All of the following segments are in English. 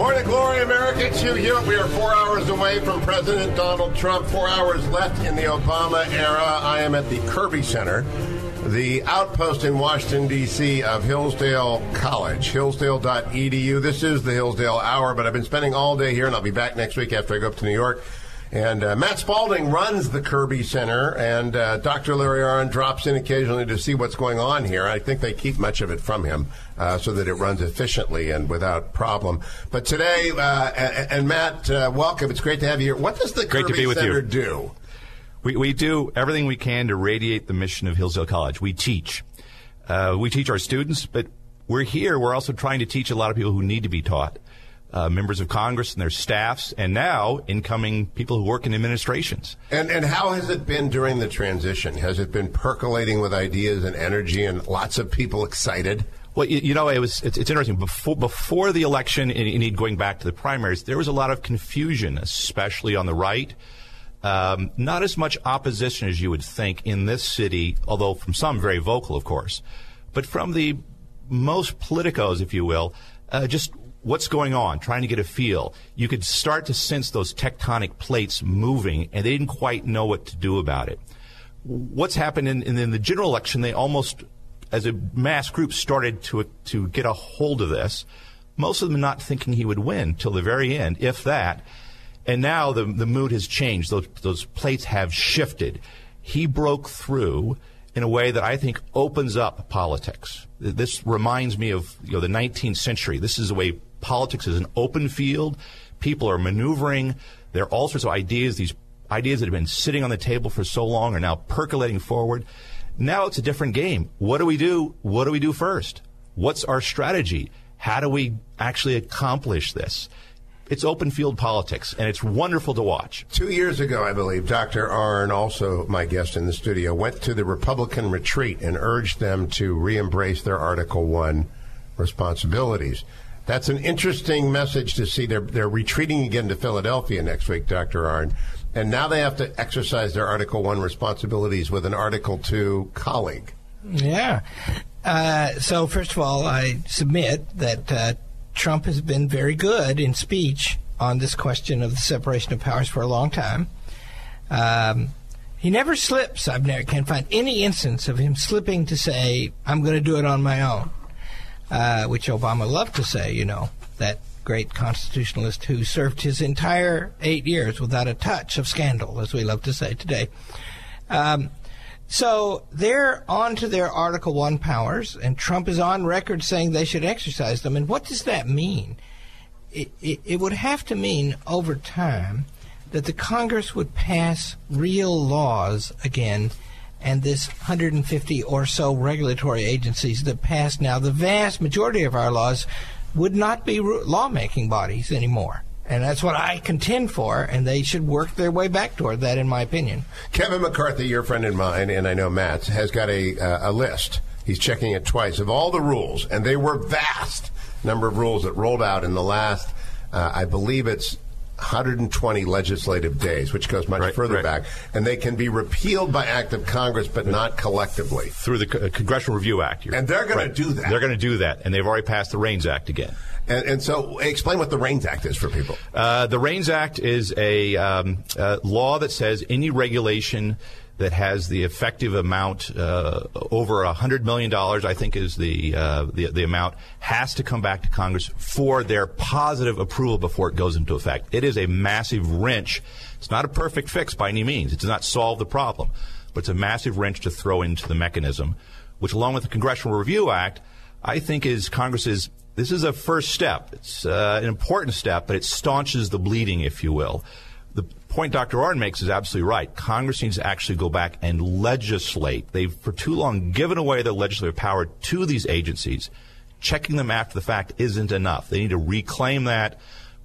Morning glory, America. It's Hugh Hewitt. We are four hours away from President Donald Trump. Four hours left in the Obama era. I am at the Kirby Center, the outpost in Washington, D.C. of Hillsdale College, hillsdale.edu. This is the Hillsdale Hour, but I've been spending all day here, and I'll be back next week after I go up to New York. And uh, Matt Spalding runs the Kirby Center, and uh, Dr. Larry Arnn drops in occasionally to see what's going on here. I think they keep much of it from him uh, so that it runs efficiently and without problem. But today, uh, and, Matt, uh, welcome. It's great to have you here. What does the great Kirby Center you. do? We, we do everything we can to radiate the mission of Hillsdale College. We teach. Uh, we teach our students, but we're here. We're also trying to teach a lot of people who need to be taught uh, members of Congress and their staffs, and now incoming people who work in administrations. And and how has it been during the transition? Has it been percolating with ideas and energy, and lots of people excited? Well, you, you know, it was it's, it's, interesting. Before before the election, and, and going back to the primaries, there was a lot of confusion, especially on the right. Um, not as much opposition as you would think in this city, although from some very vocal, of course, but from the most politicos, if you will, uh, just what's going on, trying to get a feel. You could start to sense those tectonic plates moving, and they didn't quite know what to do about it. What's happened in, in, the general election, they almost, as a mass group, started to, to get a hold of this. Most of them not thinking he would win till the very end, if that. And now the, the mood has changed. Those, those plates have shifted. He broke through in a way that I think opens up politics. This reminds me of you know, the 19th century. This is the way politics is an open field. People are maneuvering. There are all sorts of ideas. These ideas that have been sitting on the table for so long are now percolating forward. Now it's a different game. What do we do? What do we do first? What's our strategy? How do we actually accomplish this? It's open field politics, and it's wonderful to watch. Two years ago, I believe, Dr. Arnn, also my guest in the studio, went to the Republican retreat and urged them to re embrace their Article 1 responsibilities. That's an interesting message to see. They're, they're retreating again to Philadelphia next week, Dr. Arnn. And now they have to exercise their Article 1 responsibilities with an Article 2 colleague. Yeah. Uh, so, first of all, I submit that uh, Trump has been very good in speech on this question of the separation of powers for a long time. Um, he never slips. I've never can find any instance of him slipping to say, "I'm going to do it on my own." Uh, which Obama loved to say, you know, that great constitutionalist who served his entire eight years without a touch of scandal, as we love to say today. Um, so they're on to their Article 1 powers, and Trump is on record saying they should exercise them. And what does that mean? It, it, it would have to mean over time that the Congress would pass real laws again and this 150 or so regulatory agencies that pass now, the vast majority of our laws would not be lawmaking bodies anymore. And that's what I contend for, and they should work their way back toward that, in my opinion. Kevin McCarthy, your friend and mine, and I know Matt's, has got a, uh, a list. He's checking it twice of all the rules, and they were vast number of rules that rolled out in the last, uh, I believe it's 120 legislative days, which goes much right, further right. back, and they can be repealed by act of Congress, but not collectively through the uh, Congressional Review Act. And they're going right. to do that. They're going to do that, and they've already passed the REINS Act again. And, and, so, explain what the REINS Act is for people. Uh, the REINS Act is a um, uh, law that says any regulation that has the effective amount uh, over $100 million, I think is the, uh, the, the, amount, has to come back to Congress for their positive approval before it goes into effect. It is a massive wrench. It's not a perfect fix by any means. It does not solve the problem, but it's a massive wrench to throw into the mechanism, which, along with the Congressional Review Act, I think is Congress's. This is a first step. It's uh, an important step, but it staunches the bleeding, if you will the point Dr. Arnn makes is absolutely right. Congress needs to actually go back and legislate. They've for too long given away their legislative power to these agencies. Checking them after the fact isn't enough. They need to reclaim that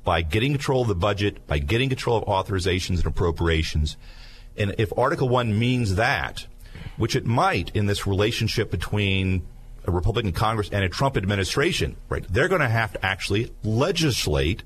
by getting control of the budget, by getting control of authorizations and appropriations. And if Article 1 means that, which it might in this relationship between a Republican Congress and a Trump administration, right? They're going to have to actually legislate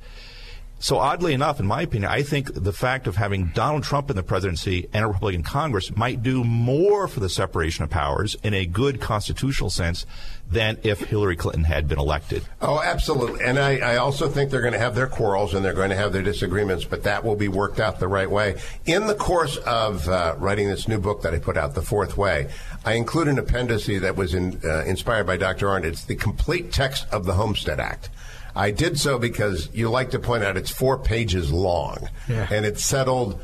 So oddly enough, in my opinion, I think the fact of having Donald Trump in the presidency and a Republican Congress might do more for the separation of powers in a good constitutional sense than if Hillary Clinton had been elected. Oh, absolutely. And I, I also think they're going to have their quarrels and they're going to have their disagreements, but that will be worked out the right way. In the course of uh, writing this new book that I put out, The Fourth Way, I include an appendice that was in, uh, inspired by Dr. Arnn. It's the complete text of the Homestead Act. I did so because you like to point out it's four pages long, yeah. and it settled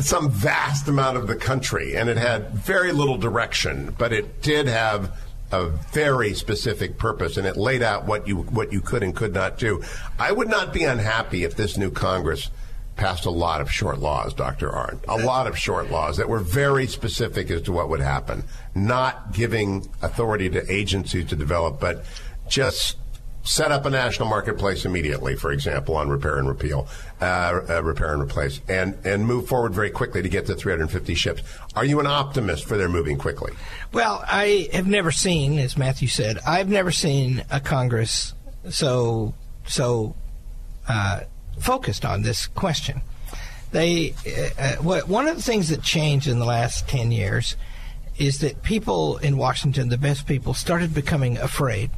some vast amount of the country, and it had very little direction, but it did have a very specific purpose, and it laid out what you what you could and could not do. I would not be unhappy if this new Congress passed a lot of short laws, Dr. Arnn, a lot of short laws that were very specific as to what would happen, not giving authority to agencies to develop, but just set up a national marketplace immediately, for example, on repair and repeal, uh, uh, repair and replace, and and move forward very quickly to get to 350 ships. Are you an optimist for their moving quickly? Well, I have never seen, as Matthew said, I've never seen a Congress so so uh, focused on this question. They uh, uh, one of the things that changed in the last 10 years is that people in Washington, the best people, started becoming afraid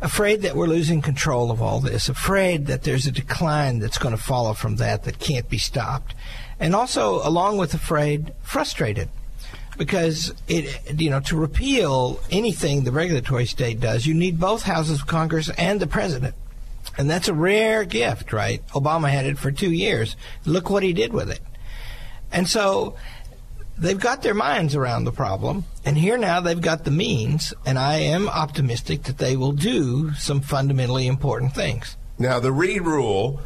afraid that we're losing control of all this, afraid that there's a decline that's going to follow from that that can't be stopped, and also, along with afraid, frustrated. Because it, you know, to repeal anything the regulatory state does, you need both houses of Congress and the president. And that's a rare gift, right? Obama had it for two years. Look what he did with it. And so they've got their minds around the problem, and here now they've got the means, and I am optimistic that they will do some fundamentally important things. Now, the Reid rule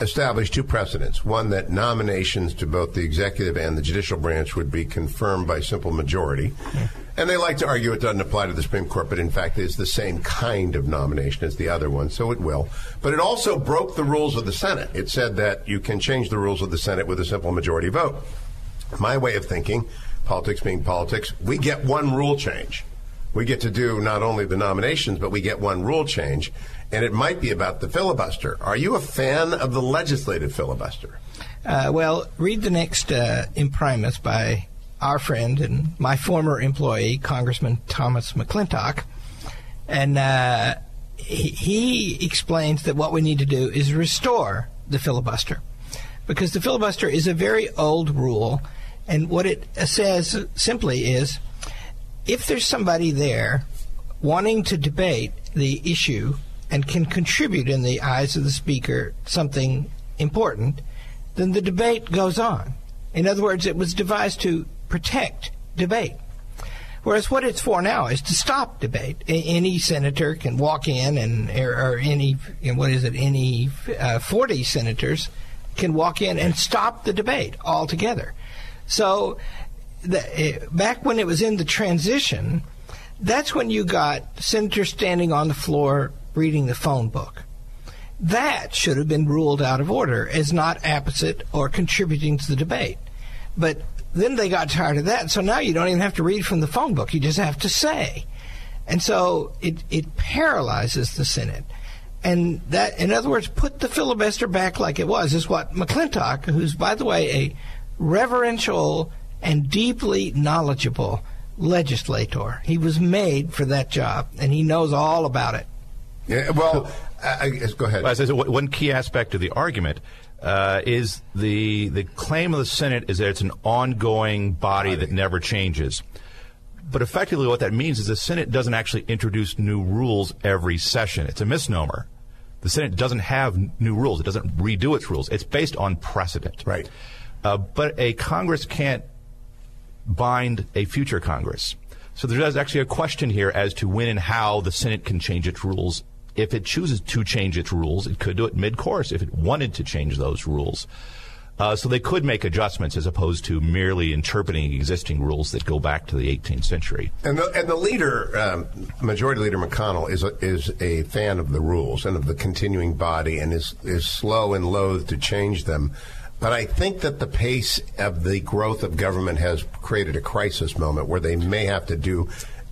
established two precedents. One, that nominations to both the executive and the judicial branch would be confirmed by simple majority. Yeah. And they like to argue it doesn't apply to the Supreme Court, but in fact it's the same kind of nomination as the other one, so it will. But it also broke the rules of the Senate. It said that you can change the rules of the Senate with a simple majority vote my way of thinking, politics being politics, we get one rule change. We get to do not only the nominations, but we get one rule change, and it might be about the filibuster. Are you a fan of the legislative filibuster? Uh, well, read the next uh, imprimis by our friend and my former employee, Congressman Thomas McClintock, and uh, he, he explains that what we need to do is restore the filibuster because the filibuster is a very old rule and what it says simply is if there's somebody there wanting to debate the issue and can contribute in the eyes of the speaker something important, then the debate goes on. In other words, it was devised to protect debate. Whereas what it's for now is to stop debate. Any senator can walk in, and or, any what is it? Any uh, forty senators can walk in and stop the debate altogether. So the, back when it was in the transition, that's when you got senators standing on the floor reading the phone book. That should have been ruled out of order as not apposite or contributing to the debate. But then they got tired of that, so now you don't even have to read from the phone book. You just have to say. And so it, it paralyzes the Senate. And that, in other words, put the filibuster back like it was, is what McClintock, who's, by the way, a reverential and deeply knowledgeable legislator. He was made for that job, and he knows all about it. Yeah, well, I, I, go ahead. Well, one key aspect of the argument uh, is the the claim of the Senate is that it's an ongoing body that never changes. But effectively, what that means is the Senate doesn't actually introduce new rules every session. It's a misnomer. The Senate doesn't have new rules. It doesn't redo its rules. It's based on precedent. Right. Uh, but a Congress can't bind a future Congress. So there's actually a question here as to when and how the Senate can change its rules. If it chooses to change its rules, it could do it mid course if it wanted to change those rules. Uh, so they could make adjustments as opposed to merely interpreting existing rules that go back to the 18th century. And the, and the leader, um, Majority Leader McConnell, is a, is a fan of the rules and of the continuing body and is, is slow and loath to change them. But I think that the pace of the growth of government has created a crisis moment where they may have to do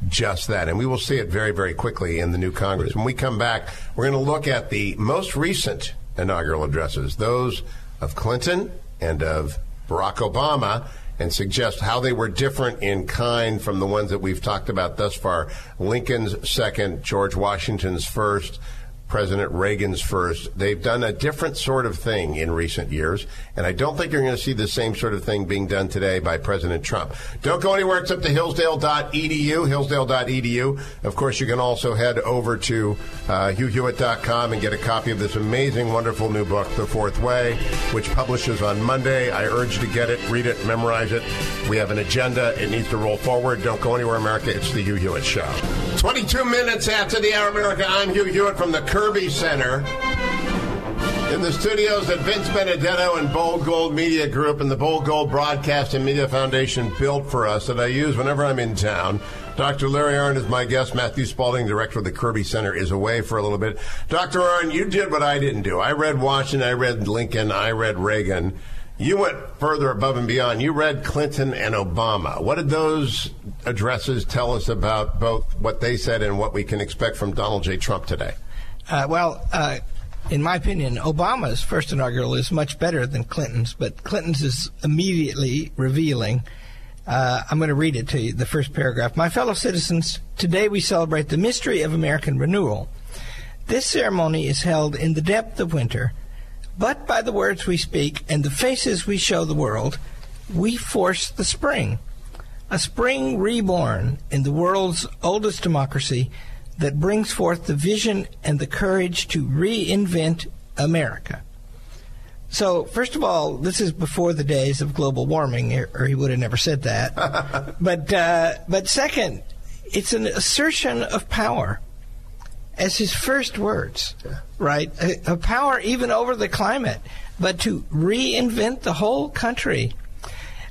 just that. And we will see it very, very quickly in the new Congress. When we come back, we're going to look at the most recent inaugural addresses, those of Clinton and of Barack Obama, and suggest how they were different in kind from the ones that we've talked about thus far. Lincoln's second, George Washington's first, President Reagan's first. They've done a different sort of thing in recent years, and I don't think you're going to see the same sort of thing being done today by President Trump. Don't go anywhere except to hillsdale.edu, hillsdale.edu. Of course, you can also head over to uh, hughhewitt.com and get a copy of this amazing, wonderful new book, The Fourth Way, which publishes on Monday. I urge you to get it, read it, memorize it. We have an agenda. It needs to roll forward. Don't go anywhere, America. It's the Hugh Hewitt Show. 22 minutes after the hour, America. I'm Hugh Hewitt from the Kirby Center. In the studios at Vince Benedetto and Bold Gold Media Group and the Bold Gold Broadcast and Media Foundation built for us that I use whenever I'm in town. Dr. Larry Arnn is my guest. Matthew Spalding, director of the Kirby Center, is away for a little bit. Dr. Arnn, you did what I didn't do. I read Washington, I read Lincoln, I read Reagan. You went further above and beyond. You read Clinton and Obama. What did those addresses tell us about both what they said and what we can expect from Donald J. Trump today? Uh, well, uh, in my opinion, Obama's first inaugural is much better than Clinton's, but Clinton's is immediately revealing. Uh, I'm going to read it to you, the first paragraph. My fellow citizens, today we celebrate the mystery of American renewal. This ceremony is held in the depth of winter, but by the words we speak and the faces we show the world, we force the spring. A spring reborn in the world's oldest democracy that brings forth the vision and the courage to reinvent America. So, first of all, this is before the days of global warming, or he would have never said that. but, uh, but second, it's an assertion of power as his first words, right? A, a power even over the climate, but to reinvent the whole country.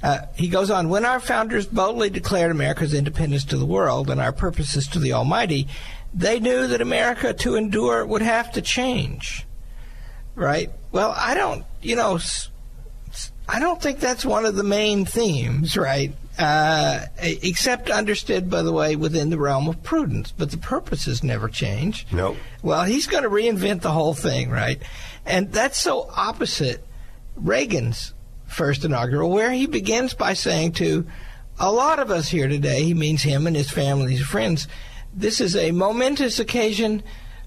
Uh, he goes on, when our founders boldly declared America's independence to the world and our purposes to the Almighty, they knew that America to endure would have to change. Right? Well, I don't, you know, I don't think that's one of the main themes, right? Uh, except understood, by the way, within the realm of prudence. But the purposes never change. No. Nope. Well, he's going to reinvent the whole thing, right? And that's so opposite Reagan's first inaugural, where he begins by saying to a lot of us here today, he means him and his family, his friends, this is a momentous occasion,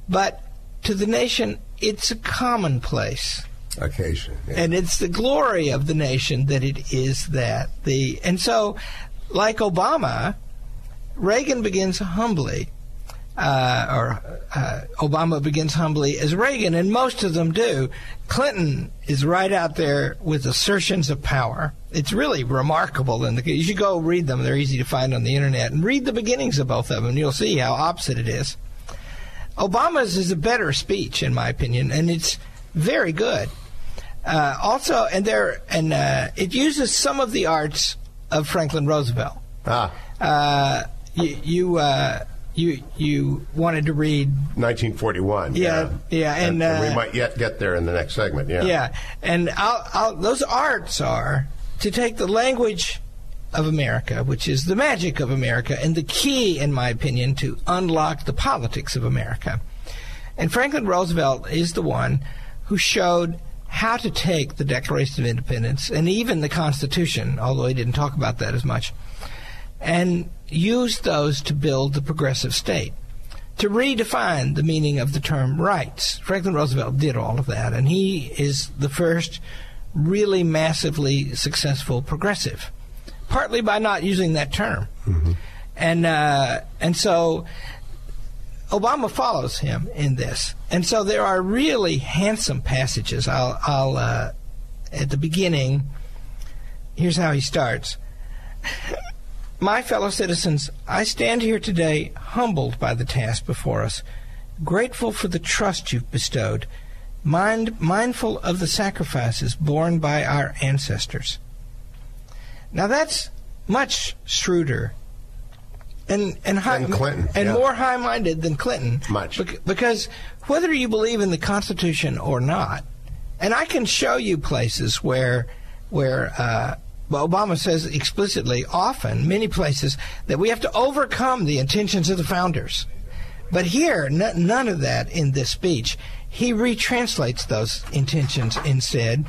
but to the nation, it's a commonplace occasion. Yeah. And it's the glory of the nation that it is that. The and so like Obama, Reagan begins humbly. Uh, or uh, Obama begins humbly as Reagan, and most of them do. Clinton is right out there with assertions of power. It's really remarkable. And you should go read them; they're easy to find on the internet. And read the beginnings of both of them, and you'll see how opposite it is. Obama's is a better speech, in my opinion, and it's very good. Uh, also, and there, and uh, it uses some of the arts of Franklin Roosevelt. Ah. Uh, you you, uh, you you wanted to read 1941. Yeah, yeah, yeah and, and, and, we uh, might yet get there in the next segment. Yeah, yeah, and I'll, I'll, those arts are to take the language of America, which is the magic of America, and the key, in my opinion, to unlock the politics of America. And Franklin Roosevelt is the one who showed how to take the Declaration of Independence and even the Constitution, although he didn't talk about that as much, and use those to build the progressive state, to redefine the meaning of the term rights. Franklin Roosevelt did all of that, and he is the first really massively successful progressive, partly by not using that term. Mm-hmm. And uh, and so Obama follows him in this, and so there are really handsome passages. I'll, I'll uh, at the beginning. Here's how he starts. My fellow citizens, I stand here today humbled by the task before us, grateful for the trust you've bestowed, mind, mindful of the sacrifices borne by our ancestors. Now that's much shrewder and and, high, Clinton, and yeah. more high-minded than Clinton. Much because whether you believe in the Constitution or not, and I can show you places where where uh, Obama says explicitly, often many places that we have to overcome the intentions of the founders. But here, none of that in this speech. he retranslates those intentions instead.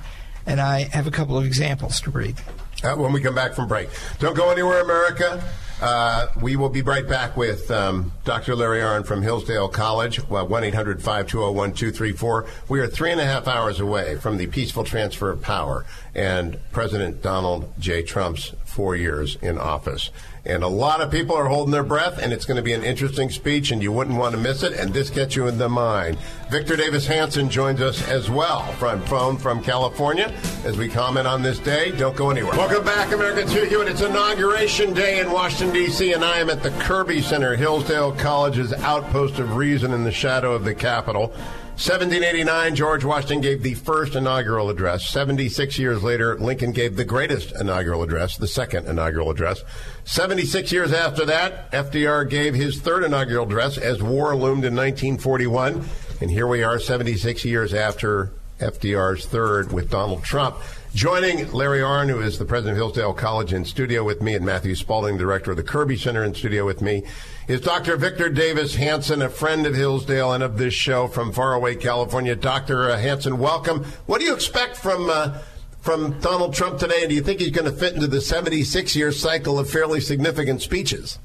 And I have a couple of examples to read. Uh, when we come back from break. Don't go anywhere, America. Uh, we will be right back with um, Dr. Larry Arnn from Hillsdale College, 1 800 520 1234. We are three and a half hours away from the peaceful transfer of power and President Donald J. Trump's four years in office. And a lot of people are holding their breath, and it's going to be an interesting speech, and you wouldn't want to miss it. And this gets you in the mind. Victor Davis Hanson joins us as well from phone from California as we comment on this day. Don't go anywhere. Welcome back, America, to you. And it's inauguration day in Washington, D.C., and I am at the Kirby Center, Hillsdale College's outpost of reason in the shadow of the Capitol. 1789, George Washington gave the first inaugural address. 76 years later, Lincoln gave the greatest inaugural address, the second inaugural address. 76 years after that, FDR gave his third inaugural address as war loomed in 1941. And here we are 76 years after FDR's third with Donald Trump. Joining Larry Arnn, who is the president of Hillsdale College, in studio with me, and Matthew Spalding, director of the Kirby Center, in studio with me, is Dr. Victor Davis Hanson, a friend of Hillsdale and of this show from faraway California. Dr. Hanson, welcome. What do you expect from uh, from Donald Trump today, and do you think he's going to fit into the 76 year cycle of fairly significant speeches?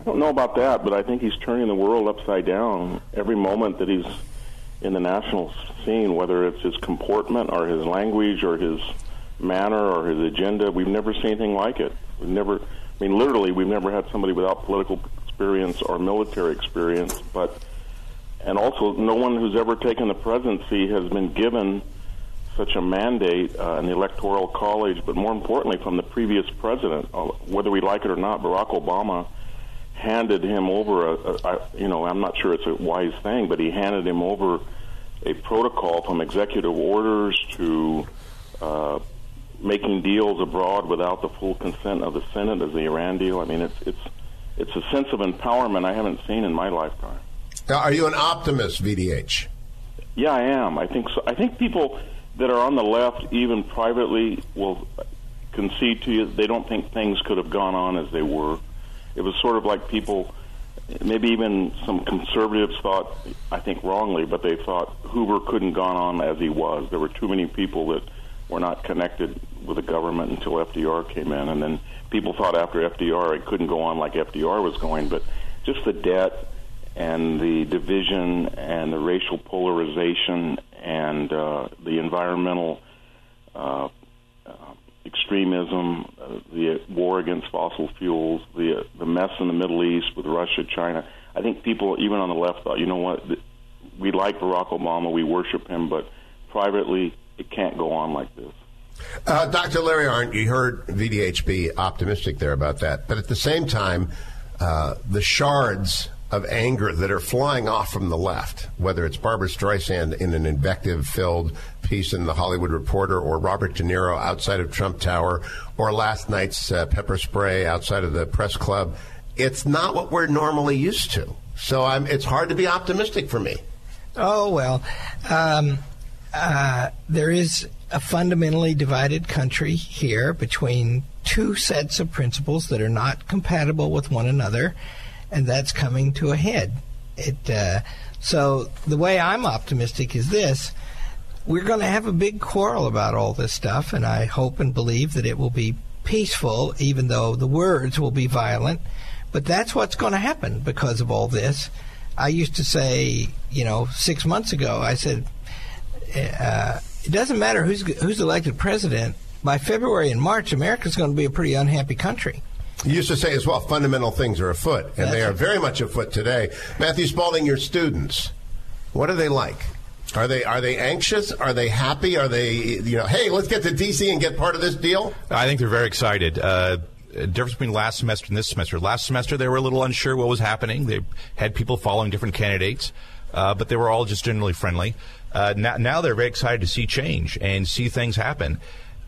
I don't know about that, but I think he's turning the world upside down every moment that he's in the national scene, whether it's his comportment or his language or his manner or his agenda. We've never seen anything like it. We've never, I mean, literally, we've never had somebody without political experience or military experience, but, and also no one who's ever taken the presidency has been given such a mandate uh, in the Electoral College, but more importantly, from the previous president, uh, whether we like it or not, Barack Obama handed him over a, a, a, you know, I'm not sure it's a wise thing, but he handed him over a protocol from executive orders to uh, making deals abroad without the full consent of the Senate, as the Iran deal. I mean, it's it's it's a sense of empowerment I haven't seen in my lifetime. Are you an optimist, VDH? Yeah, I am. I think so. I think people that are on the left, even privately, will concede to you they don't think things could have gone on as they were. It was sort of like people, maybe even some conservatives thought, I think wrongly, but they thought Hoover couldn't gone on as he was. There were too many people that were not connected with the government until FDR came in, and then people thought after FDR it couldn't go on like FDR was going. But just the debt and the division and the racial polarization and uh, the environmental uh, extremism, uh, the war against fossil fuels, the the mess in the Middle East with Russia, China. I think people, even on the left, thought, you know what, we like Barack Obama, we worship him, but privately, it can't go on like this. Uh, Dr. Larry Arnn, you heard VDH be optimistic there about that, but at the same time, uh, the shards of anger that are flying off from the left, whether it's Barbra Streisand in an invective filled piece in the Hollywood Reporter, or Robert De Niro outside of Trump Tower, or last night's uh, pepper spray outside of the press club. It's not what we're normally used to. So I'm, it's hard to be optimistic for me. Oh, well, um, uh, there is a fundamentally divided country here between two sets of principles that are not compatible with one another and that's coming to a head. It uh, so the way I'm optimistic is this: we're going to have a big quarrel about all this stuff, and I hope and believe that it will be peaceful, even though the words will be violent. But that's what's going to happen because of all this. I used to say, you know, six months ago, I said, uh, it doesn't matter who's who's elected president. By February and March, America's going to be a pretty unhappy country. You used to say as well, fundamental things are afoot, and That's they are very much afoot today. Matthew Spalding, your students, what are they like? Are they are they anxious? Are they happy? Are they you know, hey, let's get to DC and get part of this deal? I think they're very excited. Uh, difference between last semester and this semester. Last semester, they were a little unsure what was happening. They had people following different candidates, uh, but they were all just generally friendly. Uh, now, now, they're very excited to see change and see things happen.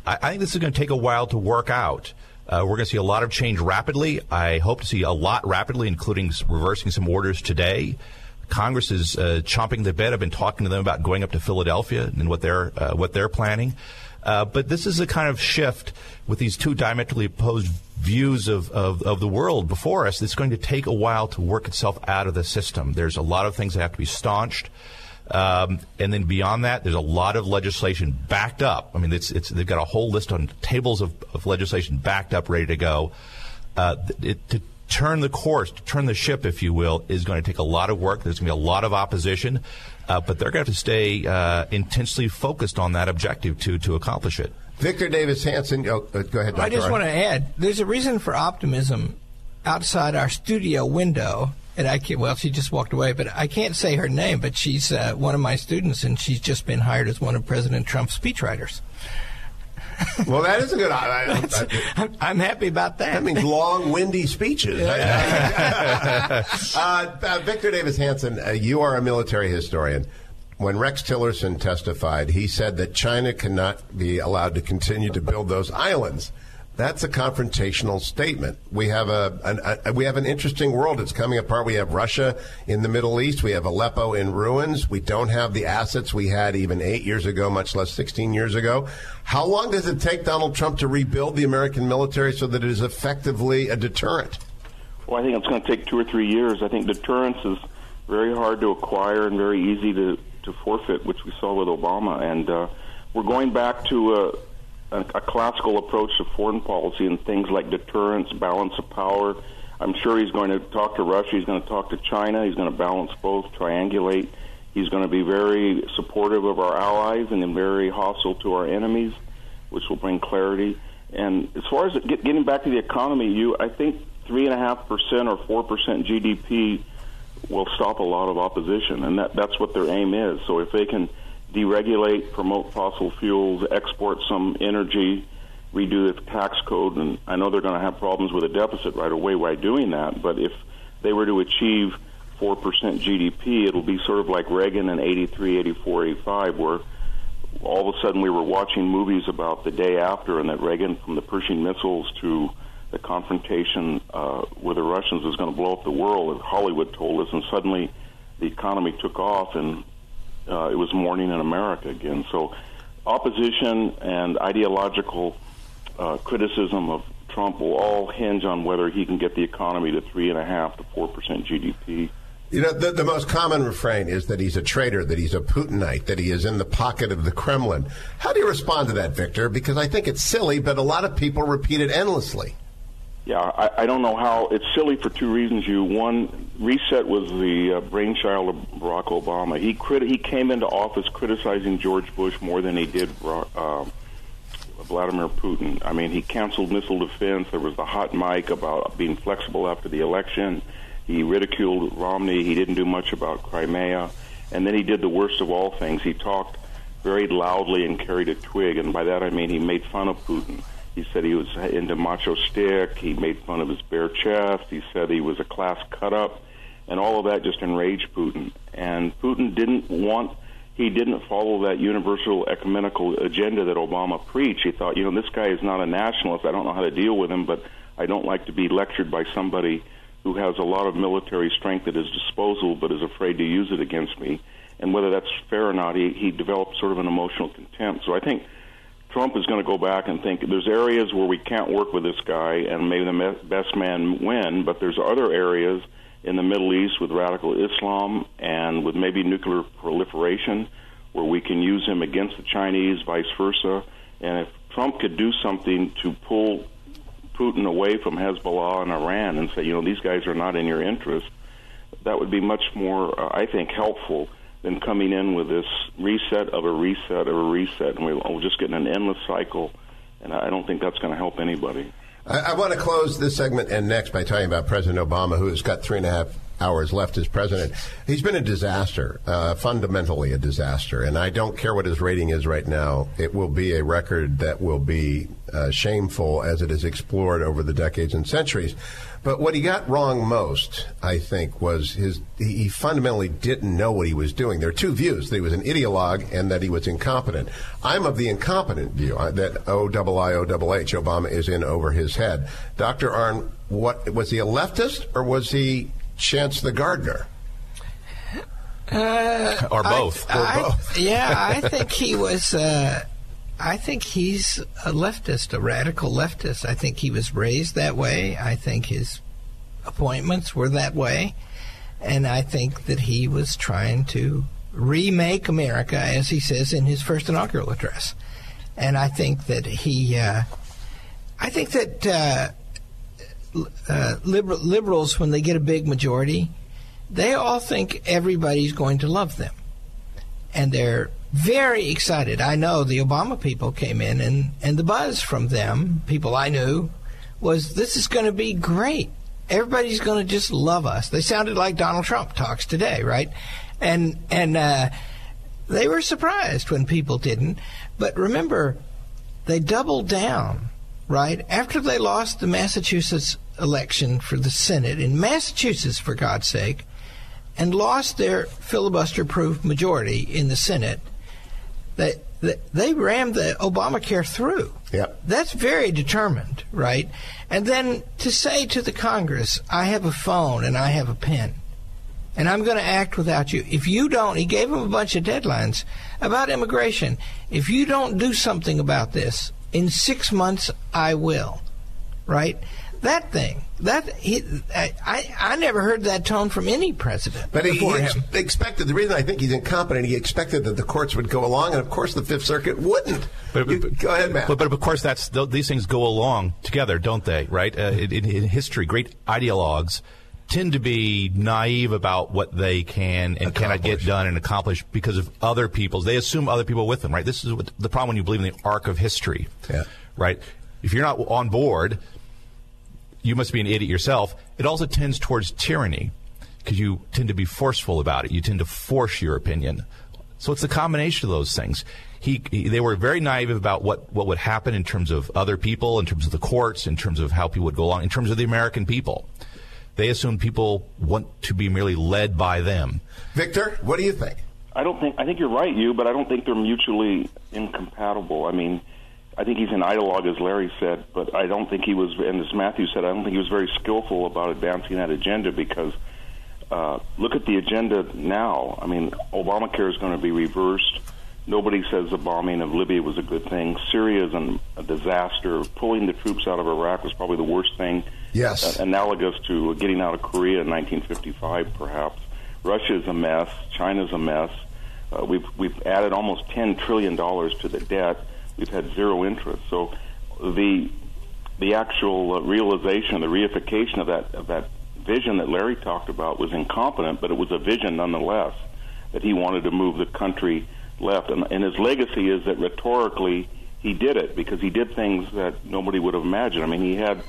I, I think this is going to take a while to work out. Uh, we're going to see a lot of change rapidly. I hope to see a lot rapidly, including reversing some orders today. Congress is uh, chomping the bit. I've been talking to them about going up to Philadelphia and what they're uh, what they're planning. Uh, but this is a kind of shift with these two diametrically opposed views of, of, of the world before us. It's going to take a while to work itself out of the system. There's a lot of things that have to be staunched. Um, and then beyond that, there's a lot of legislation backed up. I mean, it's, it's, they've got a whole list on tables of, of legislation backed up, ready to go. Uh, it, to turn the course, to turn the ship, if you will, is going to take a lot of work. There's going to be a lot of opposition, uh, but they're going to have to stay uh, intensely focused on that objective to to accomplish it. Victor Davis Hanson, oh, uh, go ahead. Dr. I just want to add, there's a reason for optimism outside our studio window. And I can't, well, she just walked away, but I can't say her name, but she's uh, one of my students, and she's just been hired as one of President Trump's speechwriters. Well, that is a good. I, I'm happy about that. that means long, windy speeches. uh, uh, Victor Davis Hanson, uh, you are a military historian. When Rex Tillerson testified, he said that China cannot be allowed to continue to build those islands. That's a confrontational statement. We have a, an, a we have an interesting world. It's coming apart. We have Russia in the Middle East. We have Aleppo in ruins. We don't have the assets we had even eight years ago, much less 16 years ago. How long does it take Donald Trump to rebuild the American military so that it is effectively a deterrent? Well, I think it's going to take two or three years. I think deterrence is very hard to acquire and very easy to, to forfeit, which we saw with Obama. And uh, we're going back to a, a, a classical approach to foreign policy and things like deterrence, balance of power. I'm sure he's going to talk to Russia. He's going to talk to China. He's going to balance both, triangulate. He's going to be very supportive of our allies and then very hostile to our enemies, which will bring clarity. And as far as get, getting back to the economy, you, I think three and a half percent or four percent GDP will stop a lot of opposition, and that, that's what their aim is. So if they can deregulate, promote fossil fuels, export some energy, redo the tax code, and I know they're going to have problems with a deficit right away by doing that, but if they were to achieve 4% GDP, it'll be sort of like Reagan in 83, 84, 85, where all of a sudden we were watching movies about the day after, and that Reagan, from the Pershing missiles to the confrontation uh, with the Russians, was going to blow up the world, as Hollywood told us, and suddenly the economy took off, and uh, it was morning in America again. So, opposition and ideological uh, criticism of Trump will all hinge on whether he can get the economy to three and a half to four percent GDP. You know, the, the most common refrain is that he's a traitor, that he's a Putinite, that he is in the pocket of the Kremlin. How do you respond to that, Victor? Because I think it's silly, but a lot of people repeat it endlessly. Yeah, I, I don't know how. It's silly for two reasons. You one, reset was the uh, brainchild of Barack Obama. He crit- he came into office criticizing George Bush more than he did uh, Vladimir Putin. I mean, he canceled missile defense. There was the hot mic about being flexible after the election. He ridiculed Romney. He didn't do much about Crimea, and then he did the worst of all things. He talked very loudly and carried a twig, and by that I mean he made fun of Putin. He said he was into macho stick. He made fun of his bare chest. He said he was a class cut up, and all of that just enraged Putin. And Putin didn't want. He didn't follow that universal ecumenical agenda that Obama preached. He thought, you know, this guy is not a nationalist. I don't know how to deal with him, but I don't like to be lectured by somebody who has a lot of military strength at his disposal, but is afraid to use it against me. And whether that's fair or not, he, he developed sort of an emotional contempt. So I think Trump is going to go back and think there's areas where we can't work with this guy and maybe the best man win, but there's other areas in the Middle East with radical Islam and with maybe nuclear proliferation where we can use him against the Chinese, vice versa. And if Trump could do something to pull Putin away from Hezbollah and Iran and say, you know, these guys are not in your interest, that would be much more, uh, I think, helpful than coming in with this reset of a reset of a reset, and we're just getting an endless cycle. And I don't think that's going to help anybody. I, I want to close this segment and next by talking about President Obama, who has got three and a half hours left as president. He's been a disaster, uh, fundamentally a disaster. And I don't care what his rating is right now. It will be a record that will be uh, shameful as it is explored over the decades and centuries. But what he got wrong most, I think, was his. He fundamentally didn't know what he was doing. There are two views: that he was an ideologue and that he was incompetent. I'm of the incompetent view uh, that O double I O double H Obama is in over his head. Dr. Arnn, what was he a leftist or was he Chauncey Gardiner? Uh, or both. I, or I, both. yeah, I think he was. Uh, I think he's a leftist, a radical leftist. I think he was raised that way. I think his appointments were that way. And I think that he was trying to remake America, as he says in his first inaugural address. And I think that he, uh, I think that uh, uh, liberals, when they get a big majority, they all think everybody's going to love them. And they're very excited. I know the Obama people came in, and, and the buzz from them, people I knew, was this is going to be great. Everybody's going to just love us. They sounded like Donald Trump talks today, right? And and uh, they were surprised when people didn't. But remember, they doubled down, right? After they lost the Massachusetts election for the Senate in Massachusetts, for God's sake, and lost their filibuster-proof majority in the Senate, they they rammed the Obamacare through. Yep. That's very determined, right? And then to say to the Congress, I have a phone and I have a pen, and I'm going to act without you. If you don't, he gave them a bunch of deadlines about immigration. If you don't do something about this, in six months, I will, right? That thing. That he, I, I never heard that tone from any president. But he, before he him. ex- expected the reason I think he's incompetent. He expected that the courts would go along, and of course the Fifth Circuit wouldn't. But, You- but- go ahead, Matt. But, but of course, that's th- these things go along together, don't they? Right? Uh, in, in history, great ideologues tend to be naive about what they can and cannot get done and accomplish because of other people's. They assume other people with them. Right? This is what, the problem when you believe in the arc of history. Yeah. Right? If you're not on board, you must be an idiot yourself. It also tends towards tyranny because you tend to be forceful about it. You tend to force your opinion. So it's the combination of those things. He, he, they were very naive about what, what would happen in terms of other people, in terms of the courts, in terms of how people would go along, in terms of the American people. They assume people want to be merely led by them. Victor, what do you think? I don't think I think you're right, you, but I don't think they're mutually incompatible. I mean, I think he's an ideologue, as Larry said, but I don't think he was, and as Matthew said, I don't think he was very skillful about advancing that agenda because uh, look at the agenda now. I mean, Obamacare is going to be reversed. Nobody says the bombing of Libya was a good thing. Syria is an, a disaster. Pulling the troops out of Iraq was probably the worst thing. Yes. Uh, analogous to getting out of Korea in 1955, perhaps. Russia's a mess. China's a mess. Uh, we've we've added almost 10 trillion dollars to the debt. We've had zero interest. So the the actual uh, realization, the reification of that of that vision that Larry talked about was incompetent, but it was a vision nonetheless that he wanted to move the country left. And, and his legacy is that rhetorically he did it because he did things that nobody would have imagined. I mean, he had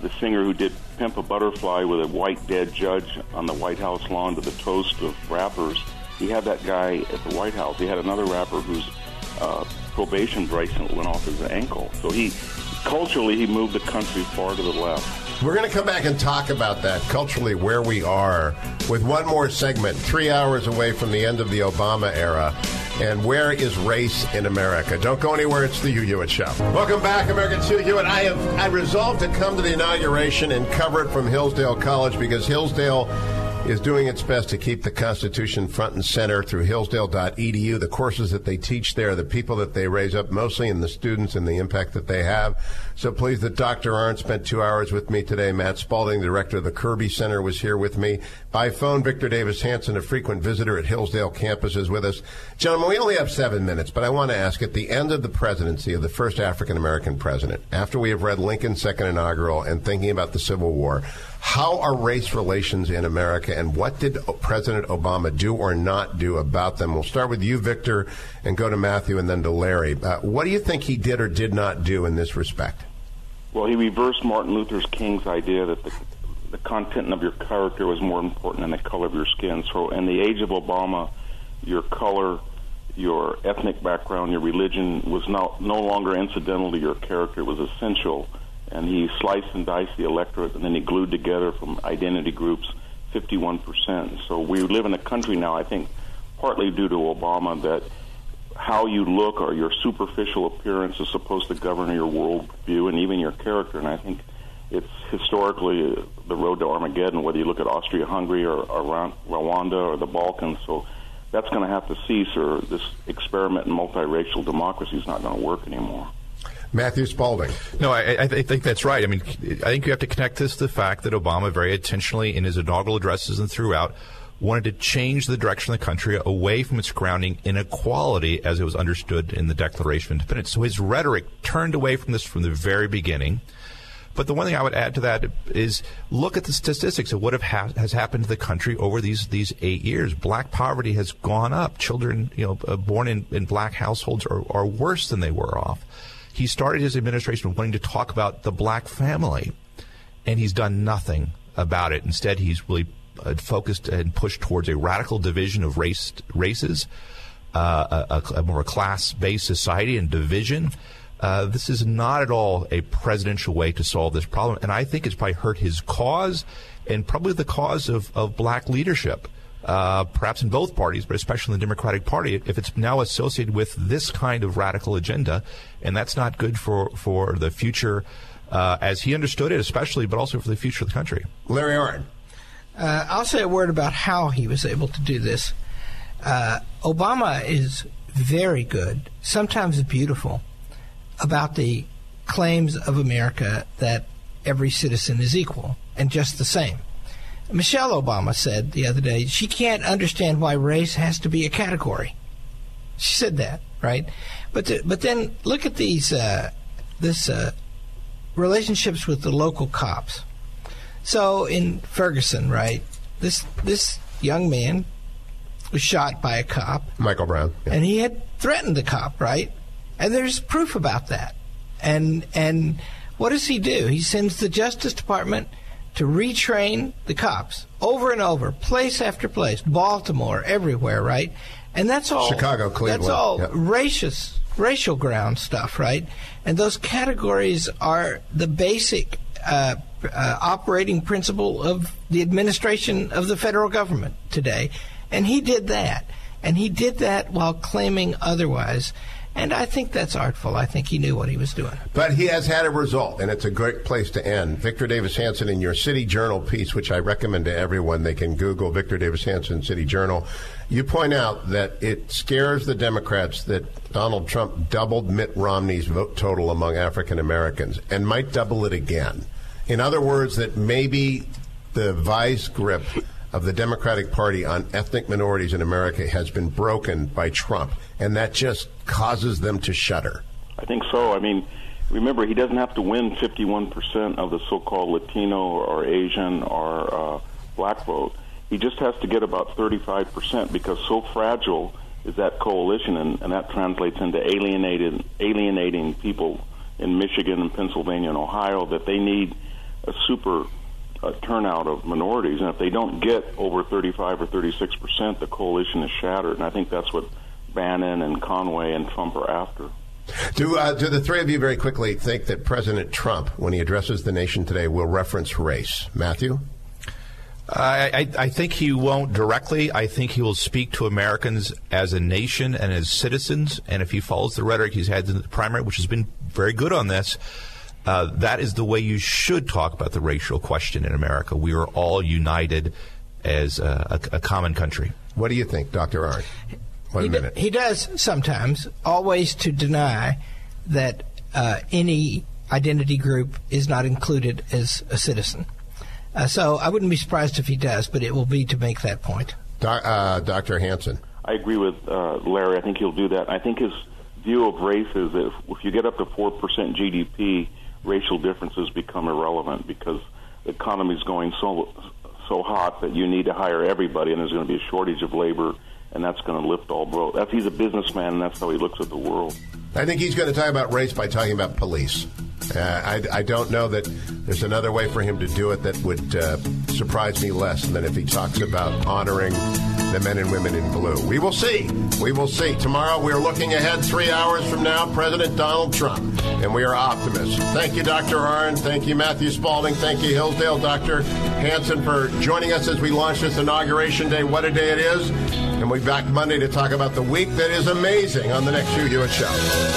the singer who did Pimp a Butterfly with a white dead judge on the White House lawn to the toast of rappers. He had that guy at the White House. He had another rapper whose uh, probation bracelet went off his ankle. So he, culturally, he moved the country far to the left. We're going to come back and talk about that culturally, where we are, with one more segment, three hours away from the end of the Obama era. And where is race in America? Don't go anywhere. It's the Hugh Hewitt Show. Welcome back, Americans. Hugh Hewitt. I have I resolved to come to the inauguration and cover it from Hillsdale College because Hillsdale is doing its best to keep the Constitution front and center through hillsdale.edu. The courses that they teach there, the people that they raise up, mostly in the students and the impact that they have. So pleased that Dr. Arnn spent two hours with me today. Matt Spalding, director of the Kirby Center, was here with me. By phone, Victor Davis Hanson, a frequent visitor at Hillsdale campus, is with us. Gentlemen, we only have seven minutes, but I want to ask at the end of the presidency of the first African American president, after we have read Lincoln's second inaugural and thinking about the Civil War, how are race relations in America, and what did President Obama do or not do about them? We'll start with you, Victor, and go to Matthew and then to Larry. Uh, what do you think he did or did not do in this respect? Well, he reversed Martin Luther King's idea that the, the content of your character was more important than the color of your skin. So, in the age of Obama, your color, your ethnic background, your religion was no, no longer incidental to your character, it was essential. And he sliced and diced the electorate, and then he glued together from identity groups 51%. So, we live in a country now, I think, partly due to Obama, that how you look or your superficial appearance is supposed to govern your worldview and even your character. And I think it's historically uh, the road to Armageddon, whether you look at Austria-Hungary or, or Rwanda or the Balkans. So that's going to have to cease, or this experiment in multiracial democracy is not going to work anymore. Matthew Spalding. No, I, I think that's right. I mean, I think you have to connect this to the fact that Obama very intentionally, in his inaugural addresses and throughout, wanted to change the direction of the country away from its grounding in equality as it was understood in the Declaration of Independence. So his rhetoric turned away from this from the very beginning. But the one thing I would add to that is look at the statistics of what ha- has happened to the country over these these eight years. Black poverty has gone up. Children, you know, uh, born in, in black households are, are worse than they were off. He started his administration wanting to talk about the black family, and he's done nothing about it. Instead, he's really uh, focused and pushed towards a radical division of race races, uh, a, a, more class-based society and division. Uh, this is not at all a presidential way to solve this problem, and I think it's probably hurt his cause and probably the cause of, of black leadership. Uh, perhaps in both parties, but especially in the Democratic Party, if it's now associated with this kind of radical agenda, and that's not good for, for the future uh, as he understood it, especially, but also for the future of the country. Larry Arnn. Uh, I'll say a word about how he was able to do this. Uh, Obama is very good, sometimes beautiful, about the claims of America that every citizen is equal and just the same. Michelle Obama said the other day she can't understand why race has to be a category. She said that, right? But the, but then look at these uh, this uh, relationships with the local cops. So in Ferguson, right, this this young man was shot by a cop, Michael Brown, yeah. and he had threatened the cop, right? And there's proof about that. And and what does he do? He sends the Justice Department to retrain the cops over and over, place after place, Baltimore, everywhere, right? And that's all Chicago, Cleveland. That's all yep. racist, racial ground stuff, right? And those categories are the basic uh, uh, operating principle of the administration of the federal government today. And he did that. And he did that while claiming otherwise. And I think that's artful. I think he knew what he was doing. But he has had a result, and it's a great place to end. Victor Davis Hanson in your City Journal piece, which I recommend to everyone, they can Google Victor Davis Hanson City Journal. You point out that it scares the Democrats that Donald Trump doubled Mitt Romney's vote total among African Americans and might double it again. In other words, that maybe the vice grip of the Democratic Party on ethnic minorities in America has been broken by Trump, and that just causes them to shudder. I think so. I mean, remember, he doesn't have to win 51% of the so called Latino or Asian or uh, black vote. He just has to get about 35% because so fragile is that coalition, and, and that translates into alienated, alienating people in Michigan and Pennsylvania and Ohio that they need a super uh, turnout of minorities, and if they don't get over 35 or 36 percent, the coalition is shattered. And I think that's what Bannon and Conway and Trump are after. Do, uh, do the three of you very quickly think that President Trump, when he addresses the nation today, will reference race? Matthew? I, I, think he won't directly. I think he will speak to Americans as a nation and as citizens. And if he follows the rhetoric he's had in the primary, which has been very good on this, uh, that is the way you should talk about the racial question in America. We are all united as a, a, a common country. What do you think, Dr. Arnn? One he minute. D- he does sometimes, always to deny that uh, any identity group is not included as a citizen. Uh, so I wouldn't be surprised if he does, but it will be to make that point. Do, uh, Dr. Hanson. I agree with uh, Larry. I think he'll do that. I think his view of race is that if, if you get up to 4% GDP, racial differences become irrelevant because the economy is going so so hot that you need to hire everybody, and there's going to be a shortage of labor, and that's going to lift all boats. That's he's a businessman, and that's how he looks at the world. I think he's going to talk about race by talking about police. Uh, I, I, don't know that there's another way for him to do it that would uh, surprise me less than if he talks about honoring the men and women in blue. We will see. We will see. Tomorrow we're looking ahead three hours from now, President Donald Trump, and we are optimists. Thank you, Dr. Arnn. Thank you, Matthew Spalding. Thank you, Hillsdale. Dr. Hanson for joining us as we launch this inauguration day. What a day it is. And we'll be back Monday to talk about the week that is amazing on the next Hugh Hewitt Show.